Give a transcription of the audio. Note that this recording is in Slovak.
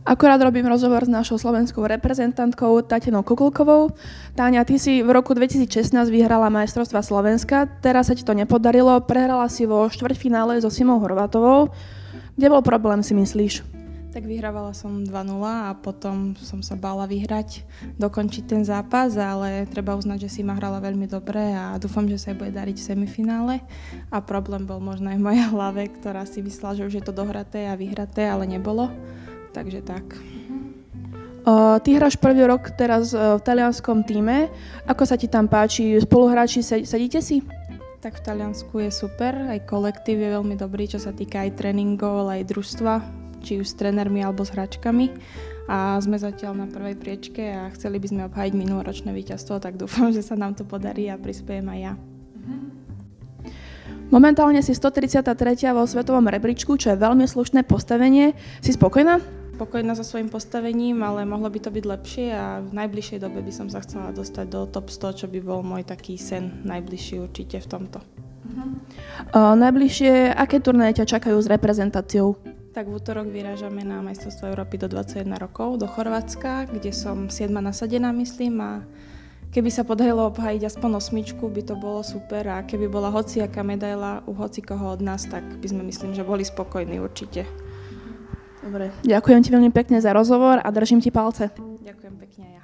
Akorát robím rozhovor s našou slovenskou reprezentantkou Tatianou Kukulkovou. Táňa, ty si v roku 2016 vyhrala majstrovstva Slovenska, teraz sa ti to nepodarilo, prehrala si vo štvrťfinále so Simou Horvatovou. Kde bol problém, si myslíš? Tak vyhrávala som 2-0 a potom som sa bála vyhrať, dokončiť ten zápas, ale treba uznať, že si ma hrala veľmi dobre a dúfam, že sa jej bude dariť v semifinále. A problém bol možno aj v mojej hlave, ktorá si myslela, že už je to dohraté a vyhraté, ale nebolo. Takže tak. Uh, ty hráš prvý rok teraz uh, v talianskom týme. Ako sa ti tam páči? Spoluhráči, sedíte si? Tak v Taliansku je super, aj kolektív je veľmi dobrý, čo sa týka aj tréningov, ale aj družstva, či už s trénermi alebo s hračkami. A sme zatiaľ na prvej priečke a chceli by sme obhájiť minuloročné víťazstvo, tak dúfam, že sa nám to podarí a prispiejem aj ja. Momentálne si 133. vo svetovom rebríčku, čo je veľmi slušné postavenie. Si spokojná? Spokojná so svojím postavením, ale mohlo by to byť lepšie a v najbližšej dobe by som sa chcela dostať do top 100, čo by bol môj taký sen najbližší určite v tomto. Uh-huh. Uh, najbližšie, aké turnaje ťa čakajú s reprezentáciou? Tak v útorok vyrážame na majstrovstvo Európy do 21 rokov do Chorvátska, kde som 7 nasadená, myslím, a keby sa podarilo obhájiť aspoň osmičku, by to bolo super a keby bola hociaká medaila u hocikoho od nás, tak by sme myslím, že boli spokojní určite. Dobre, ďakujem ti veľmi pekne za rozhovor a držím ti palce. Ďakujem pekne ja.